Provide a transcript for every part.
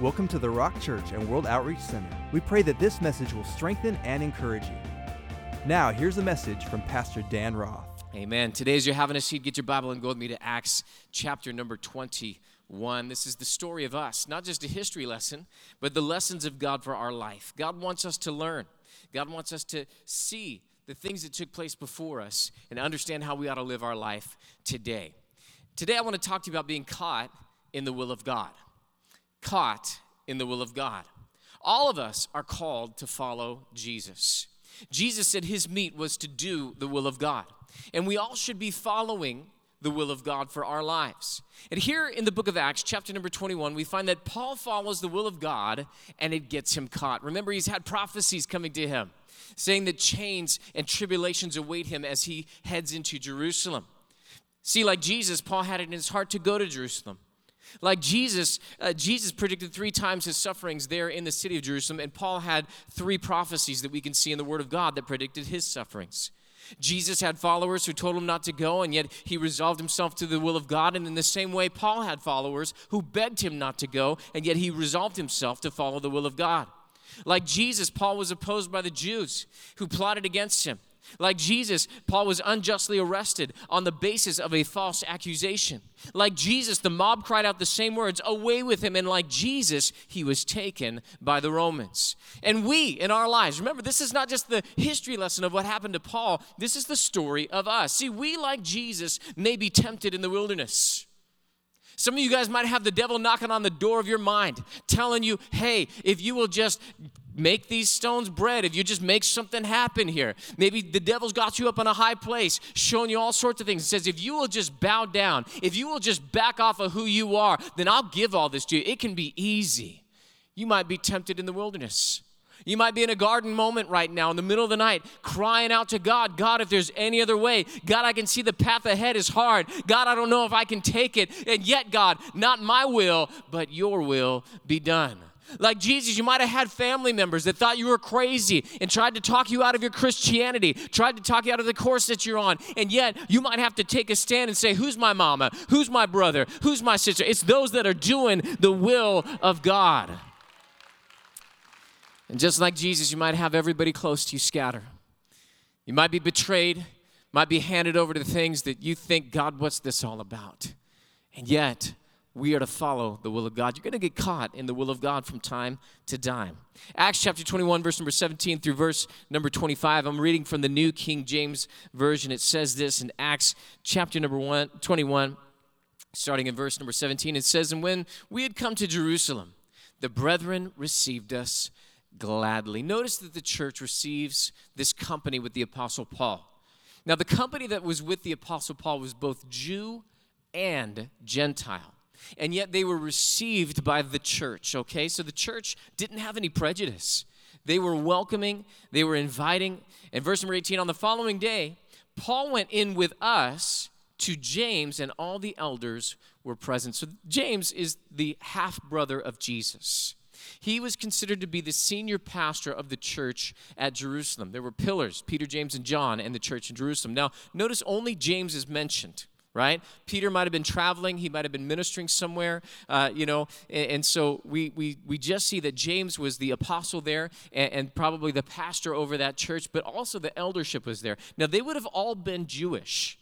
Welcome to the Rock Church and World Outreach Center. We pray that this message will strengthen and encourage you. Now, here's a message from Pastor Dan Roth. Amen. Today, as you're having a seat, get your Bible and go with me to Acts chapter number 21. This is the story of us, not just a history lesson, but the lessons of God for our life. God wants us to learn, God wants us to see the things that took place before us and understand how we ought to live our life today. Today, I want to talk to you about being caught in the will of God caught in the will of God. All of us are called to follow Jesus. Jesus said his meat was to do the will of God. And we all should be following the will of God for our lives. And here in the book of Acts, chapter number 21, we find that Paul follows the will of God and it gets him caught. Remember, he's had prophecies coming to him saying that chains and tribulations await him as he heads into Jerusalem. See, like Jesus, Paul had it in his heart to go to Jerusalem. Like Jesus, uh, Jesus predicted three times his sufferings there in the city of Jerusalem, and Paul had three prophecies that we can see in the Word of God that predicted his sufferings. Jesus had followers who told him not to go, and yet he resolved himself to the will of God. And in the same way, Paul had followers who begged him not to go, and yet he resolved himself to follow the will of God. Like Jesus, Paul was opposed by the Jews who plotted against him. Like Jesus, Paul was unjustly arrested on the basis of a false accusation. Like Jesus, the mob cried out the same words, Away with him. And like Jesus, he was taken by the Romans. And we, in our lives, remember, this is not just the history lesson of what happened to Paul, this is the story of us. See, we, like Jesus, may be tempted in the wilderness. Some of you guys might have the devil knocking on the door of your mind, telling you, hey, if you will just make these stones bread, if you just make something happen here. Maybe the devil's got you up on a high place, showing you all sorts of things. It says, if you will just bow down, if you will just back off of who you are, then I'll give all this to you. It can be easy. You might be tempted in the wilderness. You might be in a garden moment right now in the middle of the night, crying out to God, God, if there's any other way, God, I can see the path ahead is hard. God, I don't know if I can take it. And yet, God, not my will, but your will be done. Like Jesus, you might have had family members that thought you were crazy and tried to talk you out of your Christianity, tried to talk you out of the course that you're on. And yet, you might have to take a stand and say, Who's my mama? Who's my brother? Who's my sister? It's those that are doing the will of God. And just like Jesus, you might have everybody close to you scatter. You might be betrayed, might be handed over to things that you think, God, what's this all about? And yet, we are to follow the will of God. You're going to get caught in the will of God from time to time. Acts chapter 21, verse number 17 through verse number 25. I'm reading from the New King James Version. It says this in Acts chapter number one, 21, starting in verse number 17. It says, And when we had come to Jerusalem, the brethren received us gladly. Notice that the church receives this company with the Apostle Paul. Now, the company that was with the Apostle Paul was both Jew and Gentile. And yet they were received by the church, okay? So the church didn't have any prejudice. They were welcoming, they were inviting. And verse number 18 on the following day, Paul went in with us to James, and all the elders were present. So James is the half brother of Jesus. He was considered to be the senior pastor of the church at Jerusalem. There were pillars, Peter, James, and John, and the church in Jerusalem. Now, notice only James is mentioned right? Peter might have been traveling, he might have been ministering somewhere, uh, you know, and, and, so we, we, we just see that James was the apostle there and, and, probably the pastor over that church, but also the eldership was there. Now, they would have all been Jewish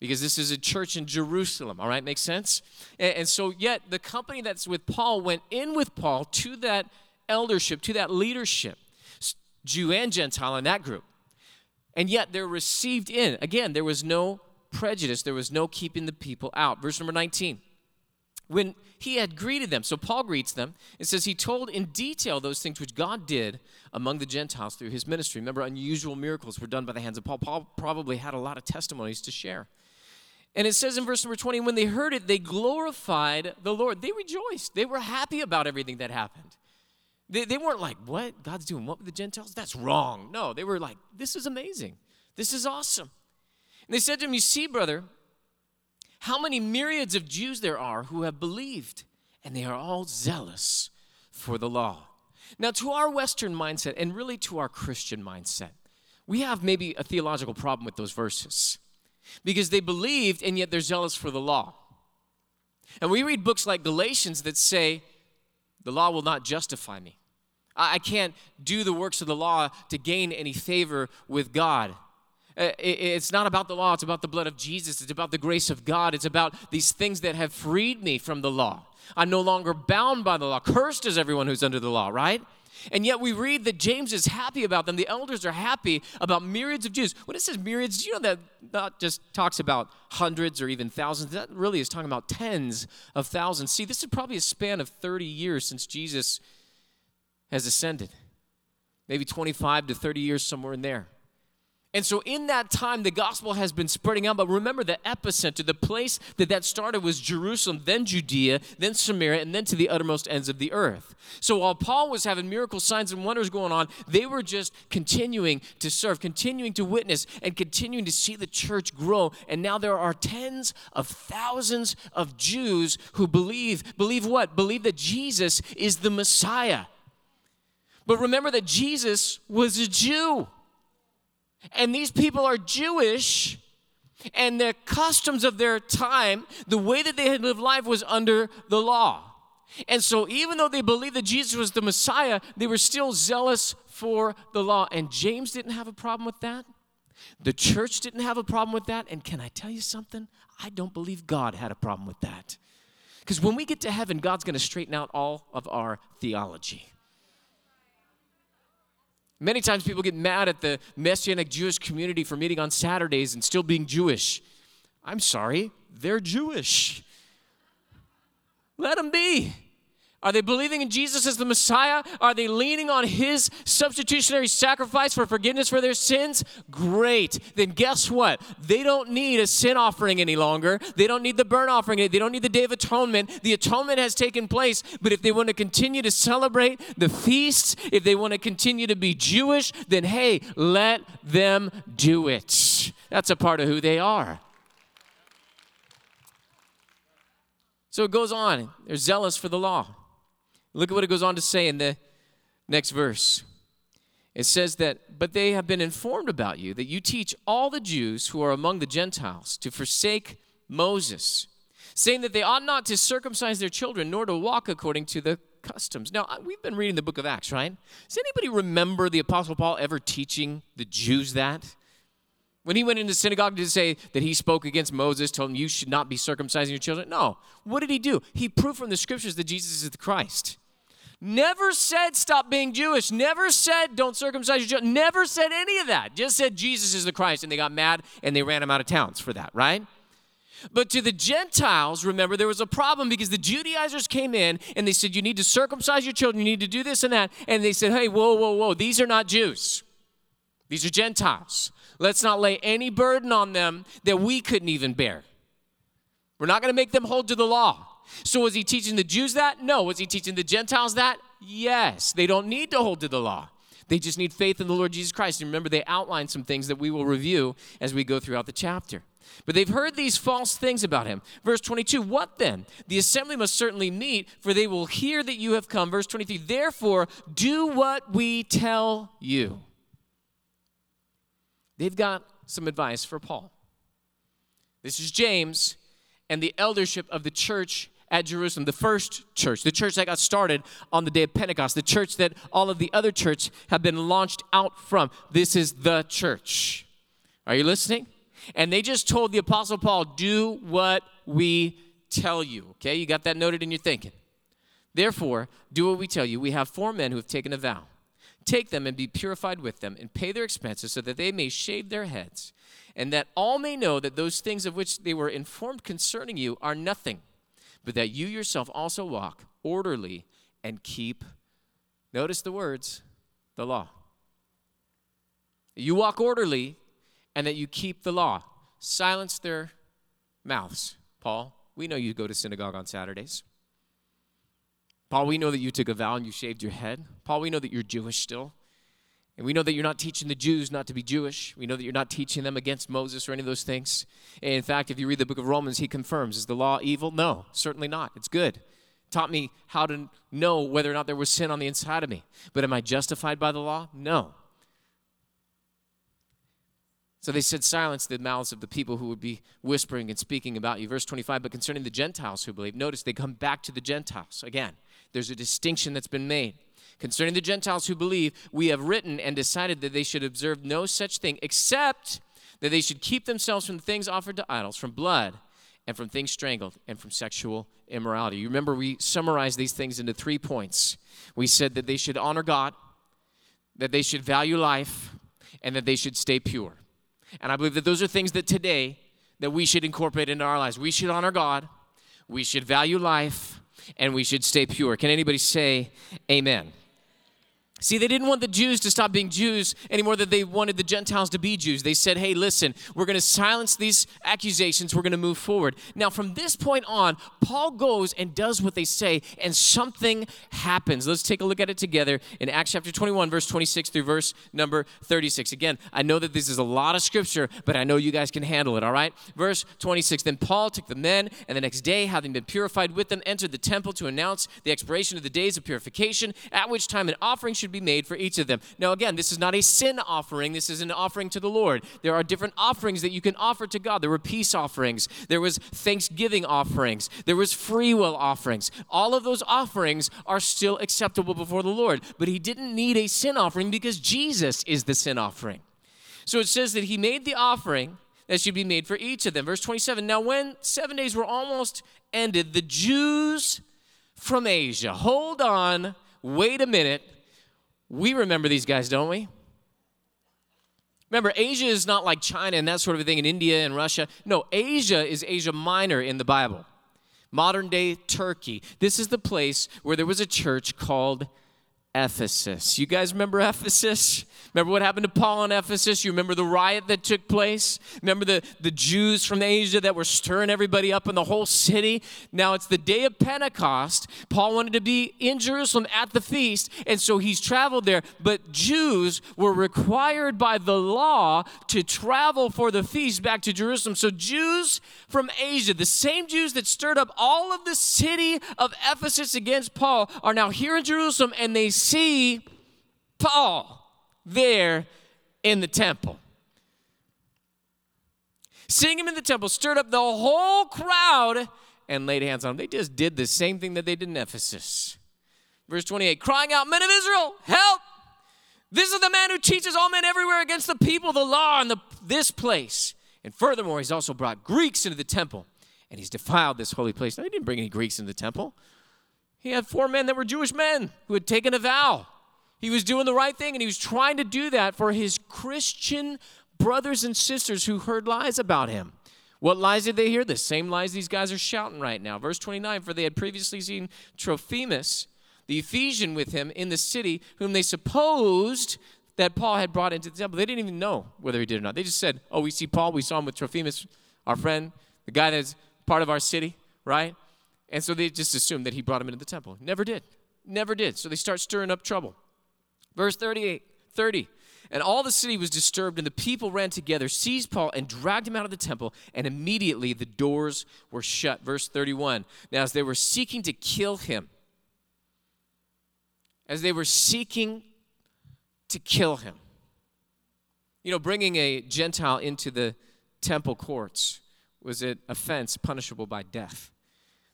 because this is a church in Jerusalem. All right, makes sense? And, and, so, yet the company that's with Paul went in with Paul to that eldership, to that leadership, Jew and Gentile in that group. And yet they're received in. Again, there was no prejudice, there was no keeping the people out. Verse number 19. When he had greeted them, so Paul greets them, it says he told in detail those things which God did among the Gentiles through his ministry. Remember, unusual miracles were done by the hands of Paul. Paul probably had a lot of testimonies to share. And it says in verse number 20, when they heard it, they glorified the Lord. They rejoiced. They were happy about everything that happened. They, they weren't like, what? God's doing what with the Gentiles? That's wrong. No, they were like, this is amazing. This is awesome. And they said to him, You see, brother, how many myriads of Jews there are who have believed, and they are all zealous for the law. Now, to our Western mindset, and really to our Christian mindset, we have maybe a theological problem with those verses because they believed and yet they're zealous for the law. And we read books like Galatians that say, The law will not justify me. I can't do the works of the law to gain any favor with God. Uh, it's not about the law, it's about the blood of Jesus. It's about the grace of God. It's about these things that have freed me from the law. I'm no longer bound by the law. Cursed is everyone who's under the law, right? And yet we read that James is happy about them. The elders are happy about myriads of Jews. When it says myriads, you know that not just talks about hundreds or even thousands? That really is talking about tens of thousands. See, this is probably a span of 30 years since Jesus has ascended. Maybe 25 to 30 years, somewhere in there. And so, in that time, the gospel has been spreading out. But remember, the epicenter, the place that that started was Jerusalem, then Judea, then Samaria, and then to the uttermost ends of the earth. So, while Paul was having miracle signs and wonders going on, they were just continuing to serve, continuing to witness, and continuing to see the church grow. And now there are tens of thousands of Jews who believe, believe what? Believe that Jesus is the Messiah. But remember that Jesus was a Jew. And these people are Jewish, and the customs of their time, the way that they had lived life was under the law. And so, even though they believed that Jesus was the Messiah, they were still zealous for the law. And James didn't have a problem with that. The church didn't have a problem with that. And can I tell you something? I don't believe God had a problem with that. Because when we get to heaven, God's going to straighten out all of our theology. Many times people get mad at the Messianic Jewish community for meeting on Saturdays and still being Jewish. I'm sorry, they're Jewish. Let them be. Are they believing in Jesus as the Messiah? Are they leaning on his substitutionary sacrifice for forgiveness for their sins? Great. Then guess what? They don't need a sin offering any longer. They don't need the burnt offering. They don't need the Day of Atonement. The atonement has taken place. But if they want to continue to celebrate the feasts, if they want to continue to be Jewish, then hey, let them do it. That's a part of who they are. So it goes on. They're zealous for the law. Look at what it goes on to say in the next verse. It says that, but they have been informed about you that you teach all the Jews who are among the Gentiles to forsake Moses, saying that they ought not to circumcise their children nor to walk according to the customs. Now, we've been reading the book of Acts, right? Does anybody remember the Apostle Paul ever teaching the Jews that? When he went into the synagogue to say that he spoke against Moses, told him you should not be circumcising your children? No. What did he do? He proved from the scriptures that Jesus is the Christ. Never said stop being Jewish. Never said don't circumcise your children. Never said any of that. Just said Jesus is the Christ, and they got mad and they ran him out of towns for that, right? But to the Gentiles, remember, there was a problem because the Judaizers came in and they said, You need to circumcise your children, you need to do this and that. And they said, Hey, whoa, whoa, whoa, these are not Jews, these are Gentiles. Let's not lay any burden on them that we couldn't even bear. We're not going to make them hold to the law. So was he teaching the Jews that? No. Was he teaching the Gentiles that? Yes. They don't need to hold to the law. They just need faith in the Lord Jesus Christ. And remember, they outline some things that we will review as we go throughout the chapter. But they've heard these false things about him. Verse 22, what then? The assembly must certainly meet, for they will hear that you have come. Verse 23, therefore, do what we tell you. They've got some advice for Paul. This is James and the eldership of the church at Jerusalem, the first church, the church that got started on the day of Pentecost, the church that all of the other churches have been launched out from. This is the church. Are you listening? And they just told the Apostle Paul, do what we tell you. Okay, you got that noted in your thinking. Therefore, do what we tell you. We have four men who have taken a vow. Take them and be purified with them, and pay their expenses so that they may shave their heads, and that all may know that those things of which they were informed concerning you are nothing but that you yourself also walk orderly and keep, notice the words, the law. You walk orderly and that you keep the law. Silence their mouths. Paul, we know you go to synagogue on Saturdays. Paul, we know that you took a vow and you shaved your head. Paul, we know that you're Jewish still. And we know that you're not teaching the Jews not to be Jewish. We know that you're not teaching them against Moses or any of those things. In fact, if you read the book of Romans, he confirms Is the law evil? No, certainly not. It's good. Taught me how to know whether or not there was sin on the inside of me. But am I justified by the law? No. So they said, Silence the mouths of the people who would be whispering and speaking about you. Verse 25, but concerning the Gentiles who believe, notice they come back to the Gentiles again. There's a distinction that's been made. Concerning the Gentiles who believe, we have written and decided that they should observe no such thing, except that they should keep themselves from things offered to idols, from blood, and from things strangled, and from sexual immorality. You remember we summarized these things into three points. We said that they should honor God, that they should value life, and that they should stay pure. And I believe that those are things that today that we should incorporate into our lives. We should honor God, we should value life, and we should stay pure. Can anybody say amen? See, they didn't want the Jews to stop being Jews anymore than they wanted the Gentiles to be Jews. They said, hey, listen, we're going to silence these accusations. We're going to move forward. Now, from this point on, Paul goes and does what they say, and something happens. Let's take a look at it together in Acts chapter 21, verse 26 through verse number 36. Again, I know that this is a lot of scripture, but I know you guys can handle it, all right? Verse 26 Then Paul took the men, and the next day, having been purified with them, entered the temple to announce the expiration of the days of purification, at which time an offering should be made for each of them. Now, again, this is not a sin offering, this is an offering to the Lord. There are different offerings that you can offer to God. There were peace offerings, there was thanksgiving offerings, there was free will offerings. All of those offerings are still acceptable before the Lord, but he didn't need a sin offering because Jesus is the sin offering. So it says that he made the offering that should be made for each of them. Verse 27 Now, when seven days were almost ended, the Jews from Asia, hold on, wait a minute. We remember these guys, don't we? Remember, Asia is not like China and that sort of thing in India and Russia. No, Asia is Asia Minor in the Bible. Modern day Turkey. This is the place where there was a church called Ephesus. You guys remember Ephesus? Remember what happened to Paul in Ephesus? You remember the riot that took place? Remember the, the Jews from Asia that were stirring everybody up in the whole city? Now it's the day of Pentecost. Paul wanted to be in Jerusalem at the feast, and so he's traveled there. But Jews were required by the law to travel for the feast back to Jerusalem. So Jews from Asia, the same Jews that stirred up all of the city of Ephesus against Paul, are now here in Jerusalem and they see Paul there in the temple. Seeing him in the temple stirred up the whole crowd and laid hands on him. They just did the same thing that they did in Ephesus. Verse 28 crying out, Men of Israel, help! This is the man who teaches all men everywhere against the people, the law, and the, this place. And furthermore, he's also brought Greeks into the temple, and he's defiled this holy place. Now, he didn't bring any Greeks into the temple. He had four men that were Jewish men who had taken a vow. He was doing the right thing and he was trying to do that for his Christian brothers and sisters who heard lies about him. What lies did they hear? The same lies these guys are shouting right now. Verse 29 For they had previously seen Trophimus, the Ephesian, with him in the city, whom they supposed that Paul had brought into the temple. They didn't even know whether he did or not. They just said, Oh, we see Paul. We saw him with Trophimus, our friend, the guy that's part of our city, right? And so they just assumed that he brought him into the temple. Never did. Never did. So they start stirring up trouble. Verse 38, 30. And all the city was disturbed, and the people ran together, seized Paul, and dragged him out of the temple, and immediately the doors were shut. Verse 31. Now, as they were seeking to kill him, as they were seeking to kill him, you know, bringing a Gentile into the temple courts was an offense punishable by death.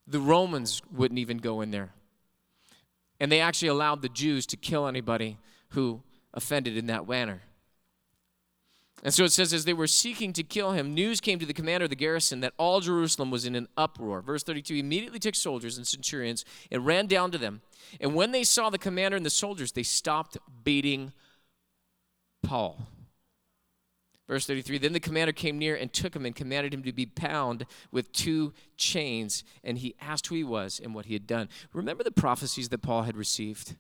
The Romans wouldn't even go in there. And they actually allowed the Jews to kill anybody who offended in that manner. And so it says, as they were seeking to kill him, news came to the commander of the garrison that all Jerusalem was in an uproar. Verse 32 he immediately took soldiers and centurions and ran down to them. And when they saw the commander and the soldiers, they stopped beating Paul. Verse 33 Then the commander came near and took him and commanded him to be bound with two chains. And he asked who he was and what he had done. Remember the prophecies that Paul had received?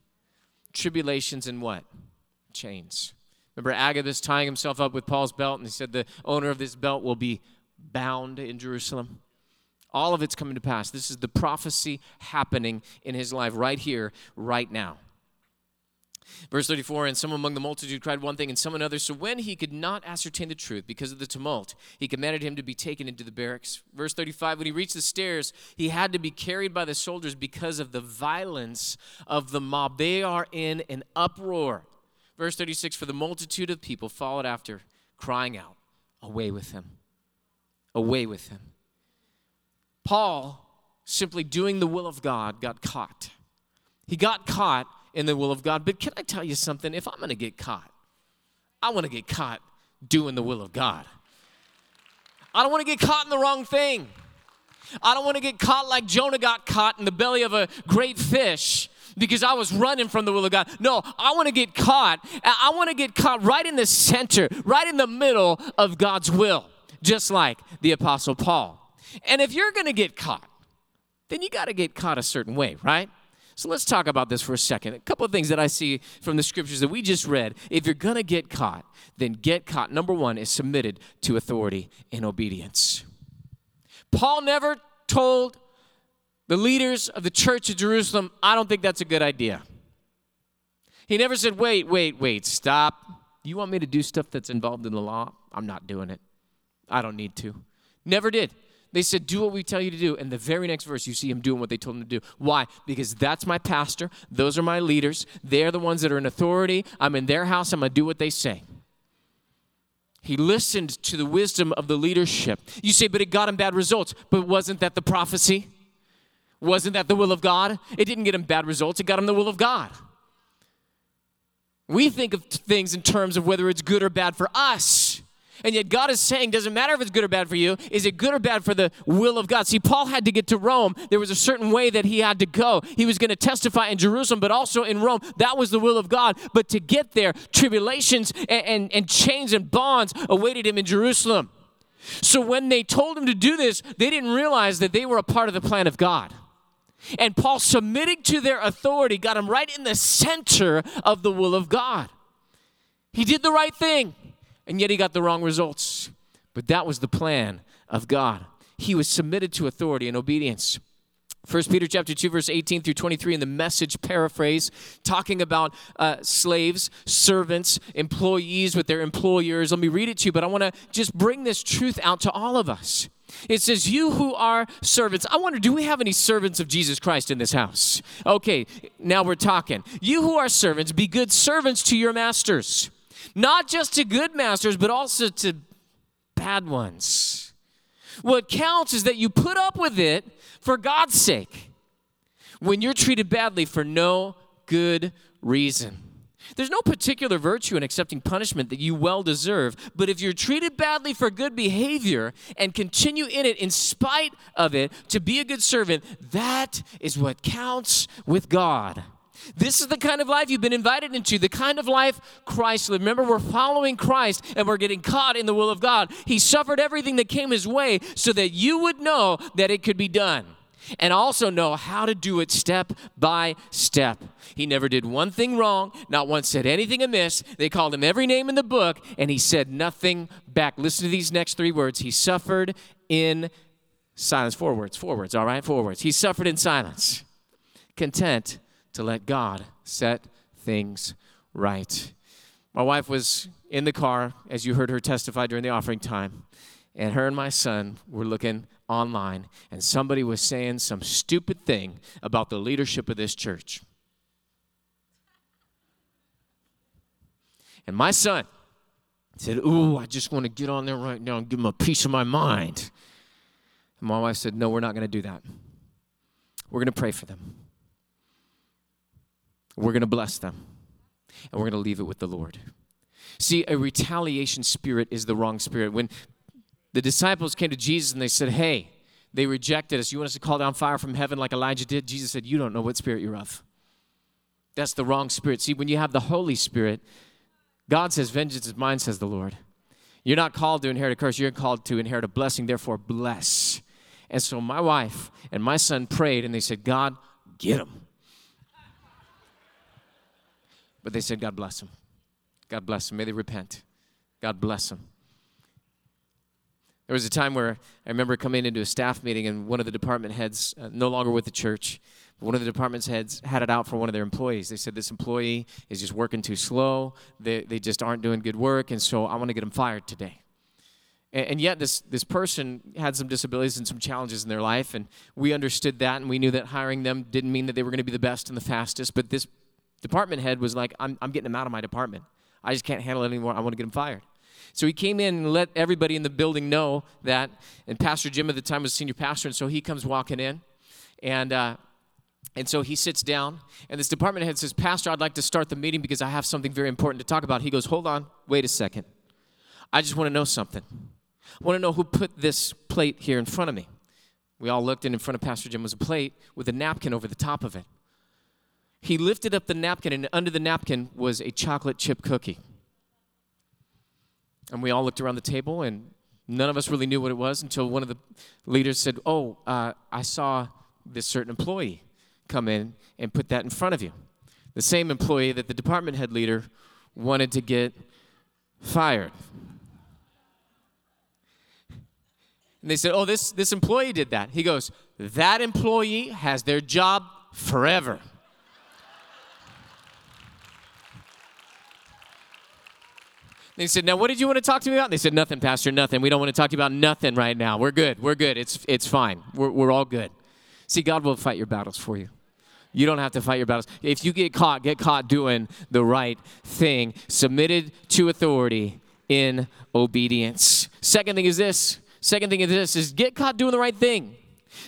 Tribulations and what? Chains. Remember Agabus tying himself up with Paul's belt, and he said, The owner of this belt will be bound in Jerusalem. All of it's coming to pass. This is the prophecy happening in his life right here, right now. Verse 34 And some among the multitude cried one thing and some another. So when he could not ascertain the truth because of the tumult, he commanded him to be taken into the barracks. Verse 35 When he reached the stairs, he had to be carried by the soldiers because of the violence of the mob. They are in an uproar. Verse 36 For the multitude of people followed after, crying out, Away with him! Away with him! Paul, simply doing the will of God, got caught. He got caught in the will of God. But can I tell you something? If I'm going to get caught, I want to get caught doing the will of God. I don't want to get caught in the wrong thing. I don't want to get caught like Jonah got caught in the belly of a great fish because I was running from the will of God. No, I want to get caught. I want to get caught right in the center, right in the middle of God's will, just like the Apostle Paul. And if you're going to get caught, then you got to get caught a certain way, right? So let's talk about this for a second. A couple of things that I see from the scriptures that we just read. If you're going to get caught, then get caught. Number one is submitted to authority in obedience. Paul never told the leaders of the church of Jerusalem, I don't think that's a good idea. He never said, wait, wait, wait, stop. You want me to do stuff that's involved in the law? I'm not doing it. I don't need to. Never did. They said, Do what we tell you to do. And the very next verse, you see him doing what they told him to do. Why? Because that's my pastor. Those are my leaders. They're the ones that are in authority. I'm in their house. I'm going to do what they say. He listened to the wisdom of the leadership. You say, but it got him bad results. But wasn't that the prophecy? Wasn't that the will of God? It didn't get him bad results, it got him the will of God. We think of things in terms of whether it's good or bad for us. And yet God is saying, doesn't matter if it's good or bad for you, is it good or bad for the will of God? See, Paul had to get to Rome. There was a certain way that he had to go. He was going to testify in Jerusalem, but also in Rome. That was the will of God. But to get there, tribulations and, and, and chains and bonds awaited him in Jerusalem. So when they told him to do this, they didn't realize that they were a part of the plan of God. And Paul submitting to their authority got him right in the center of the will of God. He did the right thing and yet he got the wrong results. But that was the plan of God. He was submitted to authority and obedience. 1 Peter chapter 2 verse 18 through 23 in the message paraphrase talking about uh, slaves, servants, employees with their employers. Let me read it to you, but I want to just bring this truth out to all of us. It says, You who are servants. I wonder, do we have any servants of Jesus Christ in this house? Okay, now we're talking. You who are servants, be good servants to your masters not just to good masters, but also to bad ones. What counts is that you put up with it for God's sake when you're treated badly for no good reason. There's no particular virtue in accepting punishment that you well deserve, but if you're treated badly for good behavior and continue in it in spite of it to be a good servant, that is what counts with God. This is the kind of life you've been invited into, the kind of life Christ lived. Remember, we're following Christ and we're getting caught in the will of God. He suffered everything that came his way so that you would know that it could be done and also know how to do it step by step. He never did one thing wrong, not once said anything amiss. They called him every name in the book, and he said nothing back. Listen to these next three words. He suffered in silence. Four words, four words, all right? Four words. He suffered in silence, content to let God set things right. My wife was in the car, as you heard her testify during the offering time, and her and my son were looking online, and somebody was saying some stupid thing about the leadership of this church. And my son said, Ooh, I just want to get on there right now and give him a piece of my mind. And my wife said, No, we're not going to do that. We're going to pray for them. We're going to bless them, and we're going to leave it with the Lord. See, a retaliation spirit is the wrong spirit. When the disciples came to Jesus and they said, Hey, they rejected us. You want us to call down fire from heaven like Elijah did? Jesus said, You don't know what spirit you're of. That's the wrong spirit. See, when you have the Holy Spirit, God says, Vengeance is mine, says the Lord. You're not called to inherit a curse, you're called to inherit a blessing. Therefore, bless. And so my wife and my son prayed and they said, God, get them. But they said, God bless them. God bless them. May they repent. God bless them. There was a time where I remember coming into a staff meeting, and one of the department heads, uh, no longer with the church, one of the department's heads had it out for one of their employees. They said, This employee is just working too slow. They, they just aren't doing good work, and so I want to get them fired today. And, and yet, this, this person had some disabilities and some challenges in their life, and we understood that, and we knew that hiring them didn't mean that they were going to be the best and the fastest, but this department head was like, I'm, I'm getting him out of my department. I just can't handle it anymore. I want to get him fired. So he came in and let everybody in the building know that. And Pastor Jim at the time was senior pastor, and so he comes walking in. And uh, And so he sits down, and this department head says, Pastor, I'd like to start the meeting because I have something very important to talk about. He goes, Hold on, wait a second. I just want to know something. I want to know who put this plate here in front of me. We all looked, and in front of Pastor Jim was a plate with a napkin over the top of it. He lifted up the napkin, and under the napkin was a chocolate chip cookie. And we all looked around the table, and none of us really knew what it was until one of the leaders said, Oh, uh, I saw this certain employee come in and put that in front of you. The same employee that the department head leader wanted to get fired. And they said, Oh, this, this employee did that. He goes, That employee has their job forever. They said, Now, what did you want to talk to me about? They said, Nothing, Pastor, nothing. We don't want to talk to you about nothing right now. We're good. We're good. It's, it's fine. We're, we're all good. See, God will fight your battles for you. You don't have to fight your battles. If you get caught, get caught doing the right thing, submitted to authority in obedience. Second thing is this. Second thing is this is get caught doing the right thing.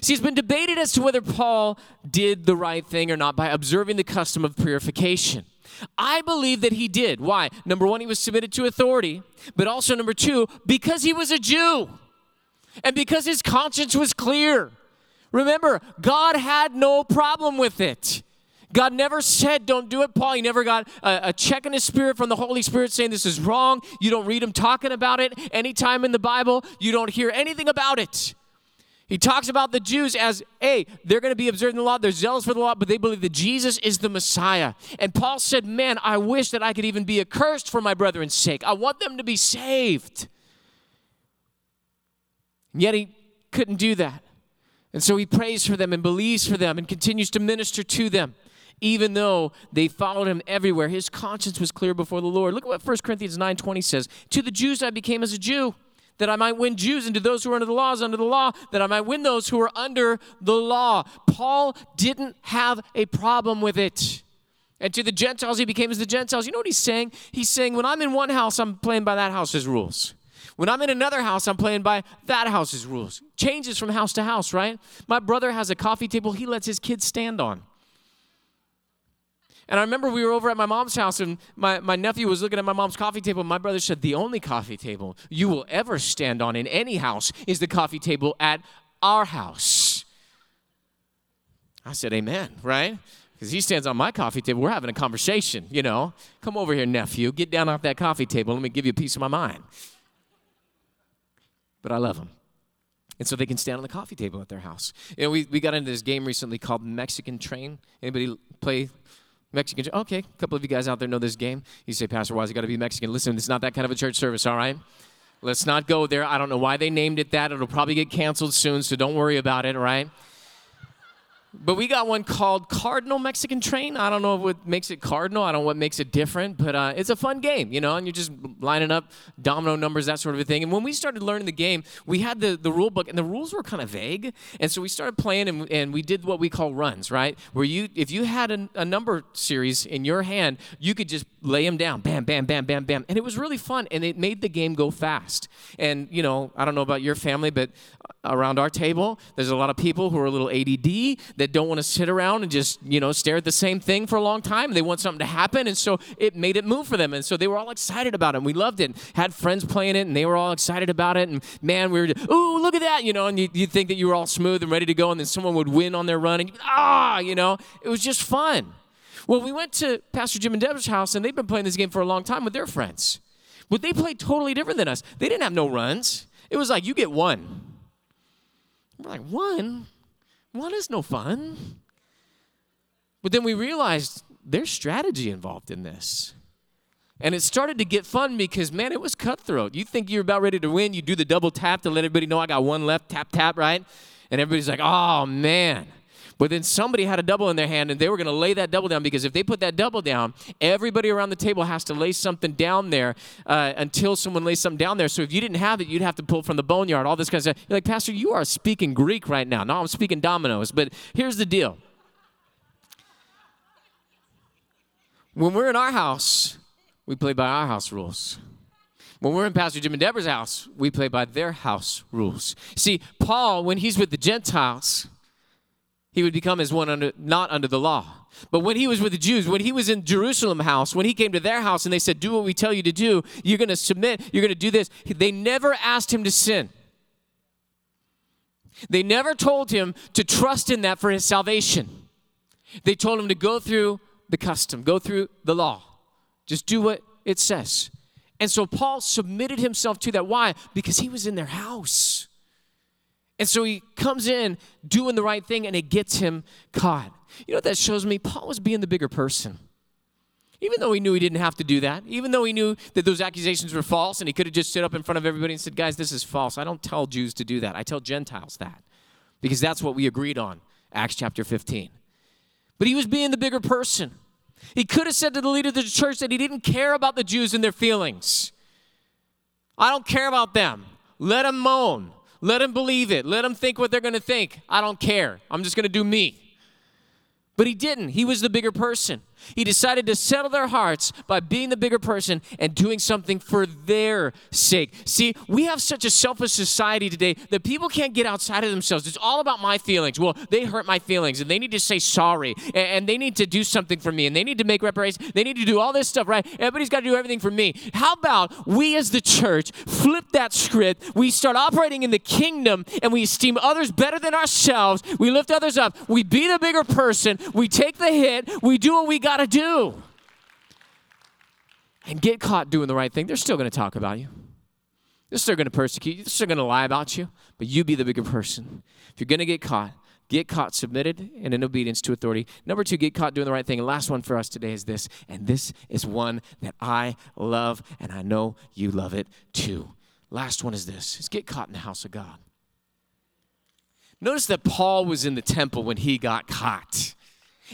See, it's been debated as to whether Paul did the right thing or not by observing the custom of purification. I believe that he did. Why? Number one, he was submitted to authority, but also number two, because he was a Jew and because his conscience was clear. Remember, God had no problem with it. God never said, don't do it, Paul. He never got a, a, check in his spirit from the Holy Spirit saying this is wrong. You don't read him talking about it anytime in the Bible. You don't hear anything about it. He talks about the Jews as, hey, they're going to be observing the law, they're zealous for the law, but they believe that Jesus is the Messiah. And Paul said, man, I wish that I could even be accursed for my brethren's sake. I want them to be saved. And yet he couldn't do that. And so he prays for them and believes for them and continues to minister to them. Even though they followed him everywhere, his conscience was clear before the Lord. Look at what 1 Corinthians 9:20 says. To the Jews I became as a Jew, that I might win Jews, and to those who are under the laws, under the law, that I might win those who are under the law. Paul didn't have a problem with it. And to the Gentiles, he became as the Gentiles. You know what he's saying? He's saying, when I'm in one house, I'm playing by that house's rules. When I'm in another house, I'm playing by that house's rules. Changes from house to house, right? My brother has a coffee table he lets his kids stand on. And I remember we were over at my mom's house, and my, my nephew was looking at my mom's coffee table. And my brother said, The only coffee table you will ever stand on in any house is the coffee table at our house. I said, Amen, right? Because he stands on my coffee table. We're having a conversation, you know. Come over here, nephew. Get down off that coffee table. Let me give you a piece of my mind but I love him And so they can stand on the coffee table at their house. You know, we, we got into this game recently called Mexican Train. Anybody play Mexican? Okay, a couple of you guys out there know this game. You say, Pastor, why's it got to be Mexican? Listen, it's not that kind of a church service, all right? Let's not go there. I don't know why they named it that. It'll probably get canceled soon, so don't worry about it, all right? But we got one called Cardinal Mexican Train. I don't know what makes it cardinal. I don't know what makes it different, but uh, it's a fun game, you know, and you're just lining up domino numbers, that sort of a thing. And when we started learning the game, we had the, the rule book, and the rules were kind of vague. And so we started playing, and, and we did what we call runs, right? Where you, if you had a, a number series in your hand, you could just lay them down, bam, bam, bam, bam, bam. And it was really fun, and it made the game go fast. And, you know, I don't know about your family, but around our table, there's a lot of people who are a little ADD that don't want to sit around and just, you know, stare at the same thing for a long time. They want something to happen. And so it made it move for them. And so they were all excited about it. And we loved it. Had friends playing it and they were all excited about it. And man, we were, ooh, look at that, you know, and you, would think that you were all smooth and ready to go. And then someone would win on their run. And ah, you know, it was just fun. Well, we went to Pastor Jim and Deborah's house and they've been playing this game for a long time with their friends. But they played totally different than us. They didn't have no runs. It was like you get one. We're like, one? One is no fun. But then we realized there's strategy involved in this. And it started to get fun because, man, it was cutthroat. You think you're about ready to win, you do the double tap to let everybody know I got one left, tap, tap, right? And everybody's like, oh, man. But then somebody had a double in their hand and they were going to lay that double down because if they put that double down, everybody around the table has to lay something down there uh, until someone lays something down there. So if you didn't have it, you'd have to pull from the boneyard, all this kind of stuff. You're like, Pastor, you are speaking Greek right now. No, I'm speaking dominoes. But here's the deal when we're in our house, we play by our house rules. When we're in Pastor Jim and Deborah's house, we play by their house rules. See, Paul, when he's with the Gentiles, he would become as one under, not under the law. But when he was with the Jews, when he was in Jerusalem house, when he came to their house and they said, Do what we tell you to do, you're going to submit, you're going to do this, they never asked him to sin. They never told him to trust in that for his salvation. They told him to go through the custom, go through the law. Just do what it says. And so Paul submitted himself to that. Why? Because he was in their house. And so he comes in doing the right thing and it gets him caught. You know what that shows me? Paul was being the bigger person. Even though he knew he didn't have to do that, even though he knew that those accusations were false and he could have just stood up in front of everybody and said, Guys, this is false. I don't tell Jews to do that. I tell Gentiles that because that's what we agreed on, Acts chapter 15. But he was being the bigger person. He could have said to the leader of the church that he didn't care about the Jews and their feelings. I don't care about them. Let them moan. Let them believe it. Let them think what they're going to think. I don't care. I'm just going to do me. But he didn't. He was the bigger person. He decided to settle their hearts by being the bigger person and doing something for their sake. See, we have such a selfish society today that people can't get outside of themselves. It's all about my feelings. Well, they hurt my feelings and they need to say sorry and, they need to do something for me and they need to make reparations. They need to do all this stuff, right? Everybody's got to do everything for me. How about we as the church flip that script? We start operating in the kingdom and we esteem others better than ourselves. We lift others up. We be the bigger person. We take the hit. We do what we got to do. And get caught doing the right thing, they're still going to talk about you. They're still going to persecute you. They're still going to lie about you. But you be the bigger person. If you're going to get caught, get caught submitted and in obedience to authority. Number two, get caught doing the right thing. And last one for us today is this, and this is one that I love, and I know you love it too. Last one is this: is get caught in the house of God. Notice that Paul was in the temple when he got caught.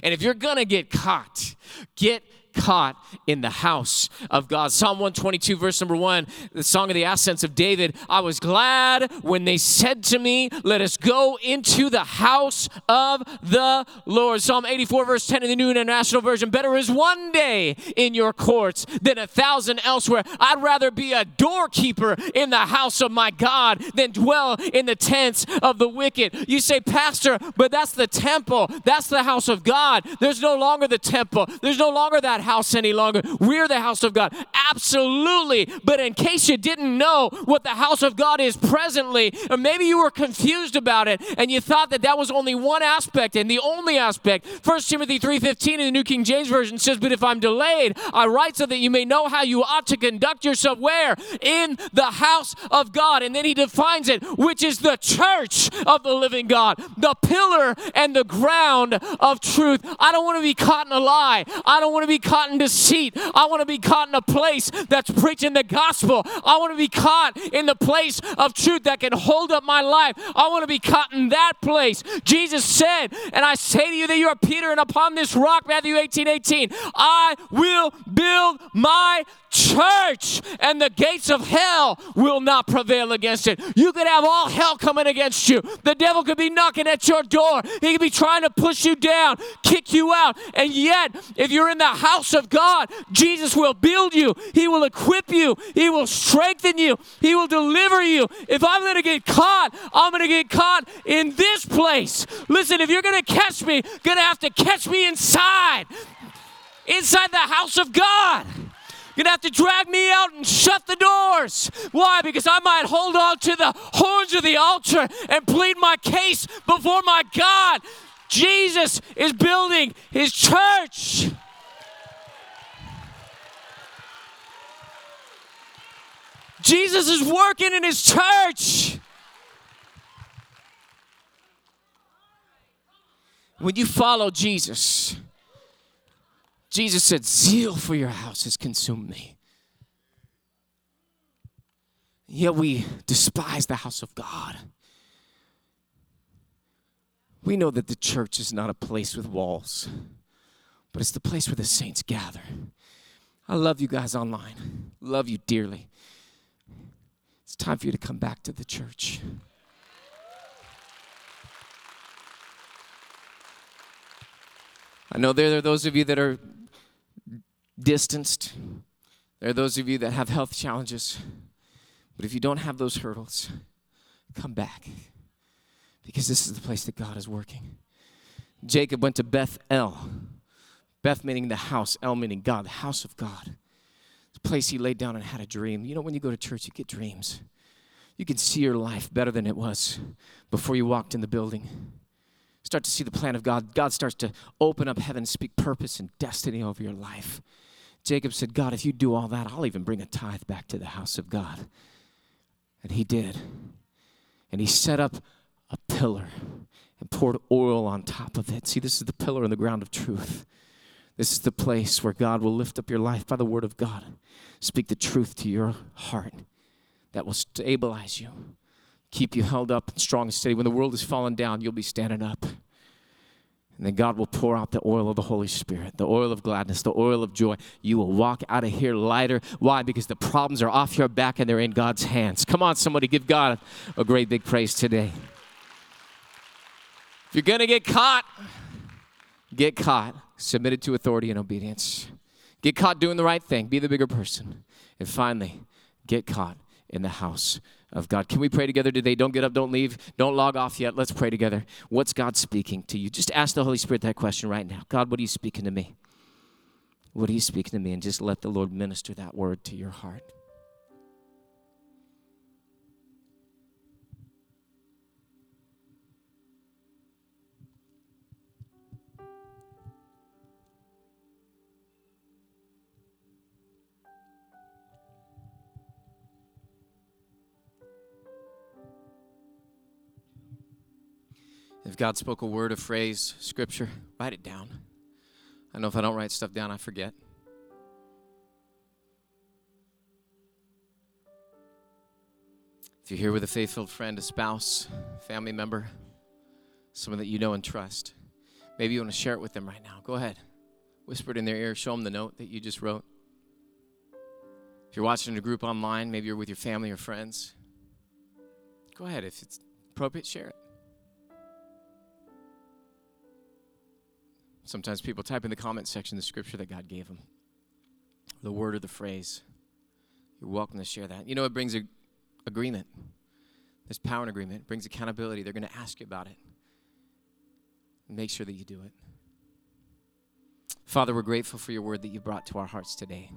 And if you're going to get caught, get caught in the house of God. Psalm 122, verse number one, the song of the ascents of David. I was glad when they said to me, Let us go into the house of the Lord. Psalm 84, verse 10 in the New International Version. Better is one day in your courts than a thousand elsewhere. I'd rather be a doorkeeper in the house of my God than dwell in the tents of the wicked. You say, Pastor, but that's the temple. That's the house of God. There's no longer the temple. There's no longer that house any longer. We're the house of God. Absolutely. But in case you didn't know what the house of God is presently, or maybe you were confused about it and you thought that that was only one aspect and the only aspect. 1 Timothy 3:15 in the New King James version says, "But if I'm delayed, I write so that you may know how you ought to conduct yourself where in the house of God." And then he defines it, which is the church of the living God, the pillar and the ground of truth. I don't want to be caught in a lie. I don't want to be caught caught in deceit. I want to be caught in a place that's preaching the gospel. I want to be caught in the place of truth that can hold up my life. I want to be caught in that place. Jesus said, and I say to you that you are Peter, and upon this rock, Matthew 18 18, I will build my church, and the gates of hell will not prevail against it. You could have all hell coming against you. The devil could be knocking at your door, he could be trying to push you down, kick you out. And yet, if you're in the house of God, Jesus will build you, He will equip you, He will strengthen you, He will deliver you. If I'm going to get caught, I'm going to get caught in this place. Listen, if you're going to catch me, going to have to catch me inside. Inside the house of God. To have to drag me out and shut the doors. Why? Because I might hold on to the horns of the altar and plead my case before my God. Jesus is building his church. Jesus is working in his church. When you follow Jesus, Jesus said, Zeal for your house has consumed me. Yet we despise the house of God. We know that the church is not a place with walls, but it's the place where the saints gather. I love you guys online. Love you dearly. It's time for you to come back to the church. I know there are those of you that are distanced. There are those of you that have health challenges. But if you don't have those hurdles, come back. Because this is the place that God is working. Jacob went to Beth El. Beth meaning the house, El meaning God, the house of God. The place he laid down and had a dream. You know, when you go to church, you get dreams. You can see your life better than it was before you walked in the building. Start to see the plan of God. God starts to open up heaven, speak purpose and destiny over your life. Jacob said, God, if you do all that, I'll even bring a tithe back to the house of God. And he did. And he set up a pillar and poured oil on top of it. See, this is the pillar in the ground of truth. This is the place where God will lift up your life by the word of God. Speak the truth to your heart that will stabilize you, keep you held up and strong and steady. When the world is falling down, you'll be standing up. And then God will pour out the oil of the Holy Spirit, the oil of gladness, the oil of joy. You will walk out of here lighter. Why? Because the problems are off your back and they're in God's hands. Come on, somebody, give God a great big praise today. If you're going to get caught, get caught, submitted to authority and obedience. Get caught doing the right thing, be the bigger person. And finally, get caught in the house of God. Can we pray together today? Don't get up, don't leave, don't log off yet. Let's pray together. What's God speaking to you? Just ask the Holy Spirit that question right now. God, what are you speaking to me? What are you speaking to me? And just let the Lord minister that word to your heart. If God spoke a word, a phrase, scripture, write it down. I know if I don't write stuff down, I forget. If you're here with a faith filled friend, a spouse, family member, someone that you know and trust, maybe you want to share it with them right now. Go ahead. Whisper it in their ear. Show them the note that you just wrote. If you're watching in a group online, maybe you're with your family or friends, go ahead. If it's appropriate, share it. Sometimes people type in the comment section the scripture that God gave them, the word or the phrase. You're welcome to share that. You know, it brings a, agreement. There's power in agreement. It brings accountability. They're going to ask you about it. Make sure that you do it. Father, we're grateful for your word that you brought to our hearts today.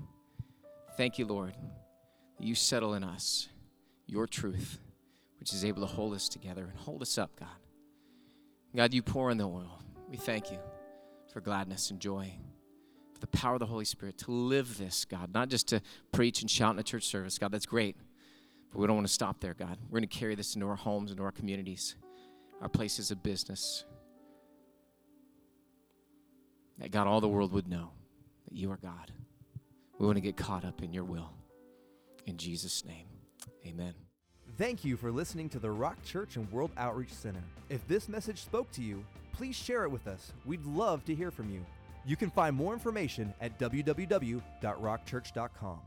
Thank you, Lord, that you settle in us your truth, which is able to hold us together and hold us up, God. God, you pour in the oil. We thank you for gladness and joy, for the power of the Holy Spirit to live this, God, not just to preach and shout in a church service. God, that's great, but we don't want to stop there, God. We're going to carry this into our homes, into our communities, our places of business. That God, all the world would know that you are God. We want to get caught up in your will. In Jesus' name, amen. Thank you for listening to the Rock Church and World Outreach Center. If this message spoke to you, please share it with us. We'd love to hear from you. You can find more information at www.rockchurch.com.